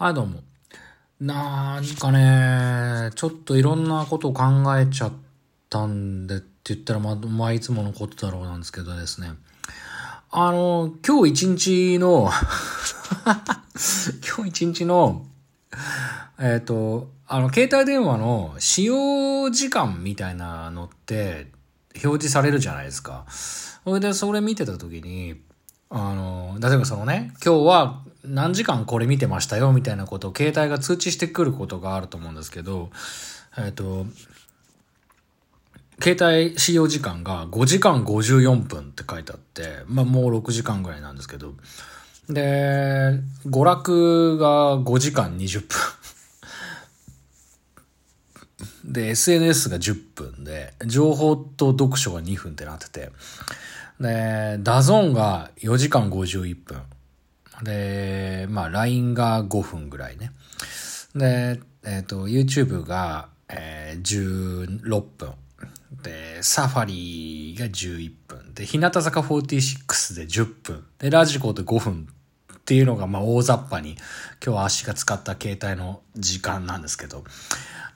はい、どうも。なんかね、ちょっといろんなことを考えちゃったんでって言ったら、まあ、まあ、いつものことだろうなんですけどですね。あの、今日一日の 今日一日の、えっ、と、あの、携帯電話の使用時間みたいなのって表示されるじゃないですか。それで、それ見てた時に、あの、例えばそのね、今日は何時間これ見てましたよみたいなことを携帯が通知してくることがあると思うんですけど、えっ、と、携帯使用時間が5時間54分って書いてあって、まあもう6時間ぐらいなんですけど、で、娯楽が5時間20分。で、SNS が10分で、情報と読書が2分ってなってて、で、ダゾーンが4時間51分。で、まあ LINE が5分ぐらいね。で、えっ、と、YouTube が、えー16分。で、サファリが11分。で、日向坂46で10分。で、ラジコで5分っていうのが、まあ大雑把に今日は私が使った携帯の時間なんですけど。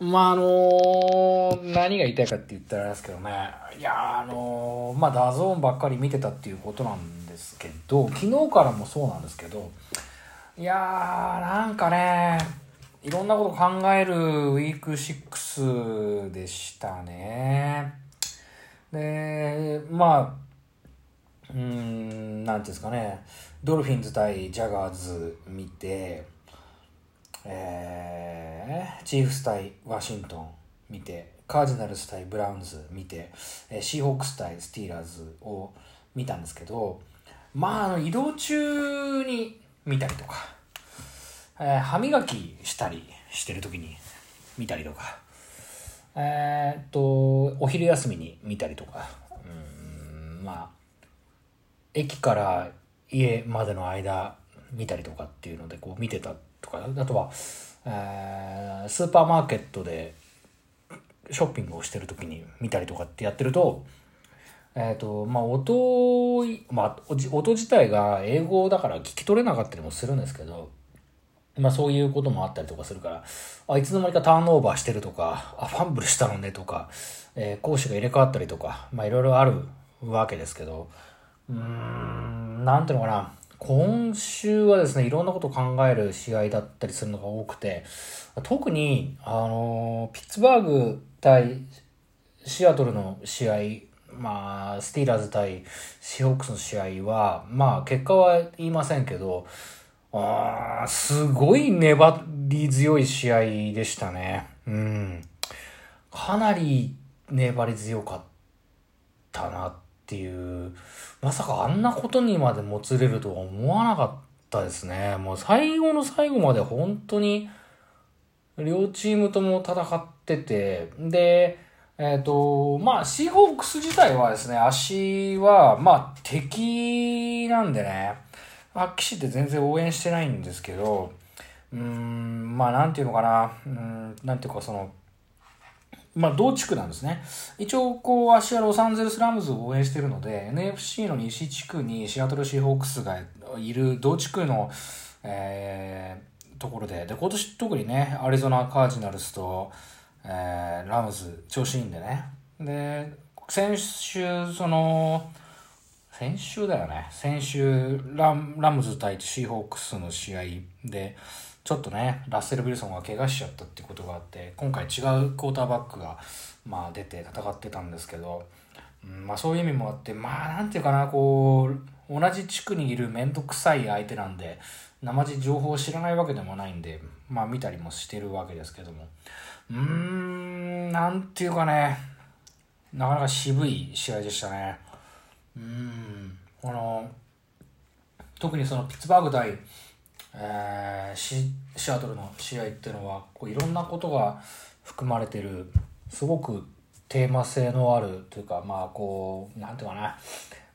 まああの何が言いたいかって言ったらあれですけどね。いやあのまあダゾーンばっかり見てたっていうことなんですけど、昨日からもそうなんですけど、いやー、なんかね、いろんなこと考えるウィーク6でしたね。で、まあ、うん、なんていうんですかね、ドルフィンズ対ジャガーズ見て、えー、チーフス対ワシントン見て、カージナルス対ブラウンズ見て、えーシーホークス対スティーラーズを見たんですけど、まあ、あの、移動中に見たりとか、えー歯磨きしたりしてる時に見たりとか、えーっと、お昼休みに見たりとか、うん、まあ、駅から家までの間見たりとかっていうのでこう見てたとかあとは、えースーパーマーケットでショッピングをしてる時に見たりとかってやってるとえっ、とまあ音まあ音自体が英語だから聞き取れなかったりもするんですけどまあそういうこともあったりとかするから、あ、いつの間にかターンオーバーしてるとか、あ、ファンブルしたのねとか、えー講師が入れ替わったりとか、まあいろいろあるわけですけど、うーん、なんていうのかな。今週はですね、いろんなことを考える試合だったりするのが多くて、特に、あのピッツバーグ対シアトルの試合、まあ、スティーラーズ対シーホークスの試合は、まあ、結果は言いませんけど、あーすごい粘り強い試合でしたね。うん。かなり粘り強かったなていう、まさかあんなことにまでもつれるとは思わなかったですね。もう最後の最後まで本当に、両チームとも戦ってて、で、えっ、と、まあ、シーホークス自体はですね、足は、まあ、敵なんでね、はっきり言って全然応援してないんですけど、うーん、まあ、なんていうのかな、うん、なんていうかその、まあ、同地区なんですね。一応、こう、足はロサンゼルスラムズを応援してるので、NFC の西地区にシアトルシーホークスがいる同地区の、えー、ところで、で、今年特にね、アリゾナカージナルスと、えー、ラムズ、調子いいんでね。で、先週、その、先週だよね。先週、ララムズ対シーホークスの試合で、ちょっとね、ラッセル・ビルソンが怪我しちゃったってことがあって、今回違うクォーターバックが、まあ出て戦ってたんですけど、うんまあそういう意味もあって、まあなんていうかな、こう、同じ地区にいるめんどくさい相手なんで、生地情報を知らないわけでもないんで、まあ見たりもしてるわけですけども。うーん、なんていうかね、なかなか渋い試合でしたね。うん、この、特にそのピッツバーグ対、えーシシアトルの試合っていうのはこういろんなことが含まれてるすごくテーマ性のあるというかまあこうなんていうかな。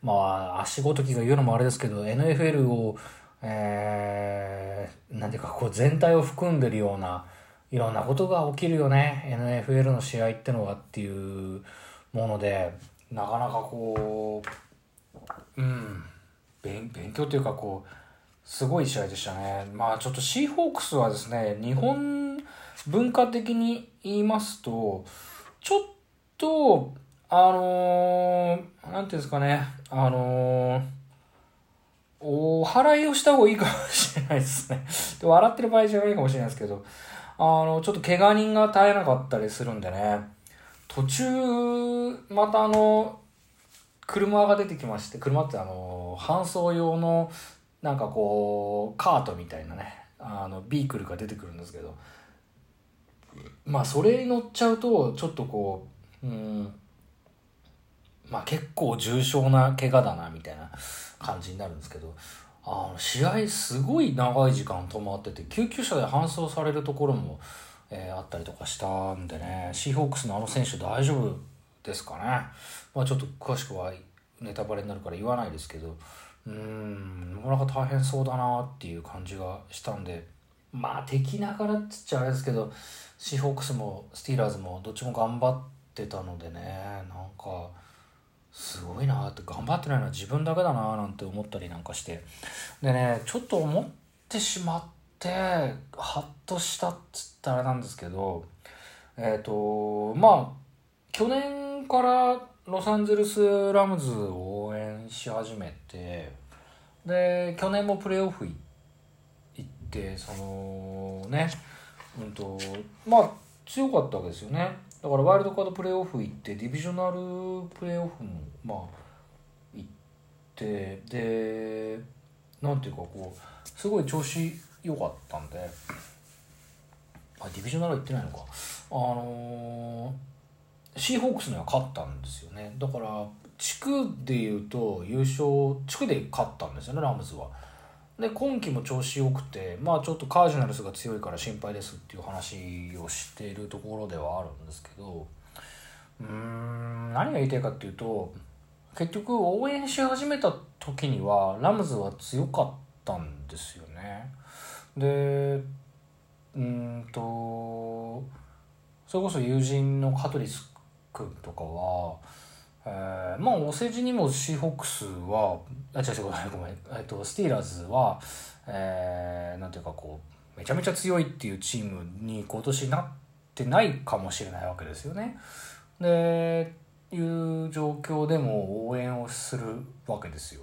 まあ足ごときが言うのもあれですけど NFL を、えーなんていうかこう全体を含んでるようないろんなことが起きるよね。NFL の試合ってのはっていうものでなかなかこううん勉勉強というかこうすごい試合でしたね。まあちょっとシーホークスはですね、日本文化的に言いますと、ちょっと、あのー、なんていうんですかね、あのー、お払いをした方がいいかもしれないですね。で笑ってる場合じゃないかもしれないですけど、あの、ちょっと怪我人が絶えなかったりするんでね、途中、またあの、車が出てきまして、車ってあの、搬送用の、なんかこう、カートみたいなね、あの、ビークルが出てくるんですけど、まあ、それに乗っちゃうと、ちょっとこう、うん、まあ結構重症な怪我だな、みたいな感じになるんですけど、あの試合すごい長い時間止まってて救急車で搬送されるところも、えー、あったりとかしたんでねシーホークスのあの選手大丈夫ですかね、まあ、ちょっと詳しくはネタバレになるから言わないですけどうんなかなか大変そうだなっていう感じがしたんでまあ敵ながらっつっちゃあれですけどシーホークスもスティーラーズもどっちも頑張ってたのでねなんか。すごいなって頑張ってないのは自分だけだななんて思ったりなんかしてでねちょっと思ってしまってハッとしたっつったらあれなんですけどえっ、ー、とまあ去年からロサンゼルス・ラムズをし始めてで去年もプレーオフ行ってそのねうんとまあ強かったわけですよね。だからワイルドカードプレーオフ行ってディビジョナルプレーオフもまあ行ってでなんていうかこうすごい調子良かったんであディビジョナル行ってないのか。あのー、シーホークスには勝ったんですよね。だから地区でいうと優勝地区で勝ったんですよねラムズは。で今季も調子よくてまあちょっとカージナルスが強いから心配ですっていう話をしているところではあるんですけどうーん何が言いたいかっていうと結局応援し始めた時にはラムズは強かったんですよね。でうんとそれこそ友人のカトリス君とかはえー、まあお世辞にもシーホックスはあ違う違うごめん、えっと、スティーラーズは、えー、なんていうかこうめちゃめちゃ強いっていうチームに今年なってないかもしれないわけですよね。っていう状況でも応援をするわけですよ。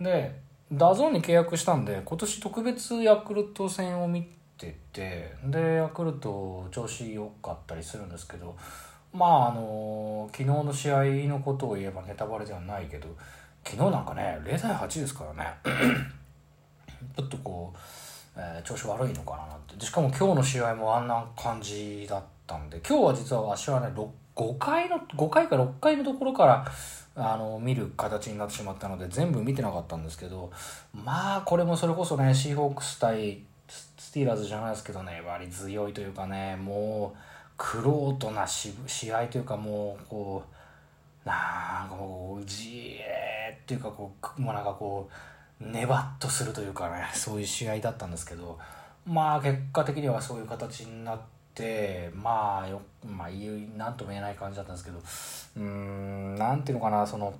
でダゾーンに契約したんで今年特別ヤクルト戦を見ててでヤクルト調子良かったりするんですけどまああの昨日の試合のことを言えばネタバレではないけど昨日なんかね0対8ですからね。ちょっとこう、えー、調子悪いのかななんて。しかも今日の試合もあんな感じだったんで今日は実はわしはね5回の5回か6回のところからあの見る形になってしまったので全部見てなかったんですけどまあこれもそれこそねシーホークス対スティーラーズじゃないですけどね割強いというかねもうくろうとなし試合というかもうこうなんかこうじえっていうかこうもうなんかこうねばっとするというかね そういう試合だったんですけどまあ結果的にはそういう形になってまあよまあ何とも言えない感じだったんですけどうんなんていうのかなその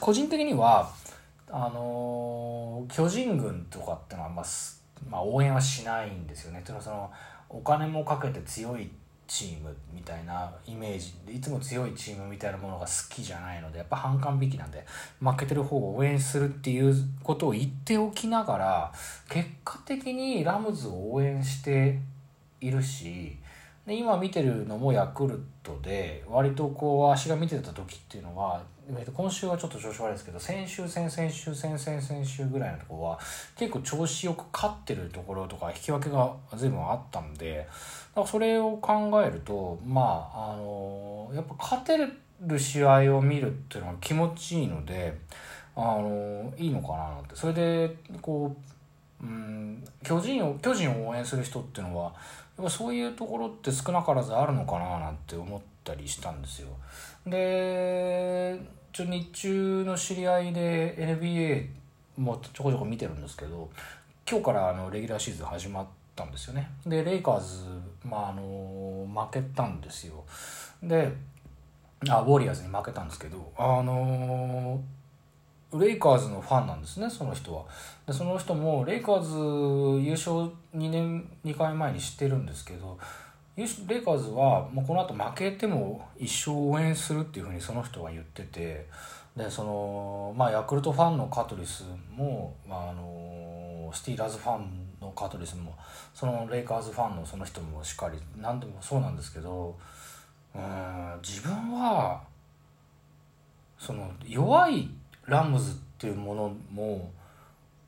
個人的にはあの、巨人軍とかってのは、まあ、まあ応援はしないんですよね。というのはそのお金もかけて強いチームみたいなイメージでいつも強いチームみたいなものが好きじゃないのでやっぱ反感引きなんで負けてる方を応援するっていうことを言っておきながら結果的にラムズを応援しているしで今見てるのもヤクルトで割とこう足が見てた時っていうのは今週はちょっと調子悪いですけど先週先々週先々先週ぐらいのとこは結構調子よく勝ってるところとか引き分けが随分あったんでだからそれを考えるとまああのやっぱ勝てる試合を見るっていうのは気持ちいいのであのいいのかなって。それでこう、うん、巨人を巨人を応援する人っていうのはやっぱそういうところって少なからずあるのかななんて思ったりしたんですよ。でちょ日中の知り合いで NBA もちょこちょこ見てるんですけど今日からあのレギュラーシーズン始まったんですよねでレイカーズ、まあ、あの負けたんですよであウォリアーズに負けたんですけどあのレイカーズのファンなんですねその人は。でその人もレイカーズ優勝2年2回前に知ってるんですけどレイカーズはもうこの後負けても一生応援するっていうふうにその人は言っててでそのまあヤクルトファンのカトリスも、まあ、あのスティーラーズファンのカトリスもそのレイカーズファンのその人もしっかり何でもそうなんですけどうん自分はその弱いラムズっていうものも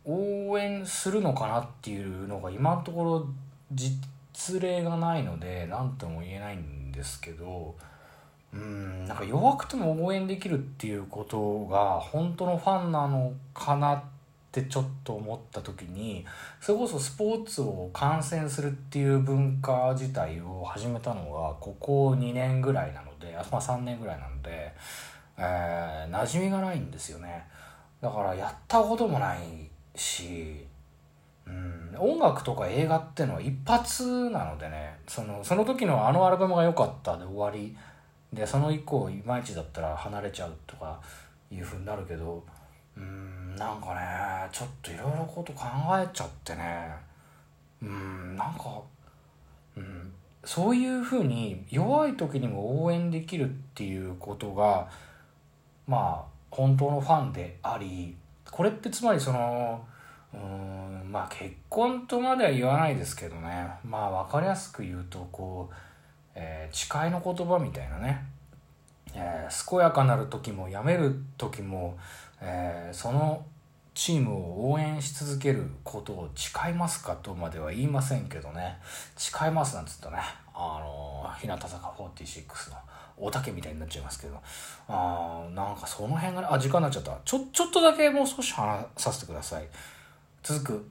応援するのかなっていうのが今のところ実例がないので何とも言えないんですけどうんなんか弱くても応援できるっていうことが本当のファンなのかなってちょっと思った時にそれこそスポーツを観戦するっていう文化自体を始めたのがここ2年ぐらいなので、まあ、3年ぐらいなので。えー、馴染みがないんですよね。だからやったこともないし、うん、音楽とか映画ってのは一発なのでねそのその時のあのアルバムが良かったで終わりでその以降いまいちだったら離れちゃうとかいうふうになるけどうんなんかねちょっといろいろこと考えちゃってねうんなんか、うん、そういうふうに弱い時にも応援できるっていうことがまあ本当のファンでありこれってつまりそのうんまあ結婚とまでは言わないですけどね。まあ分かりやすく言うとこう、えー、誓いの言葉みたいなね、えー、健やかなる時もやめる時も、えー、そのチームを応援し続けることを誓いますかとまでは言いませんけどね。誓いますなんつったね。あの日向坂46のおたけみたいになっちゃいますけどあなんかその辺がねあ時間になっちゃった。ちょちょっとだけもう少し話させてください。続く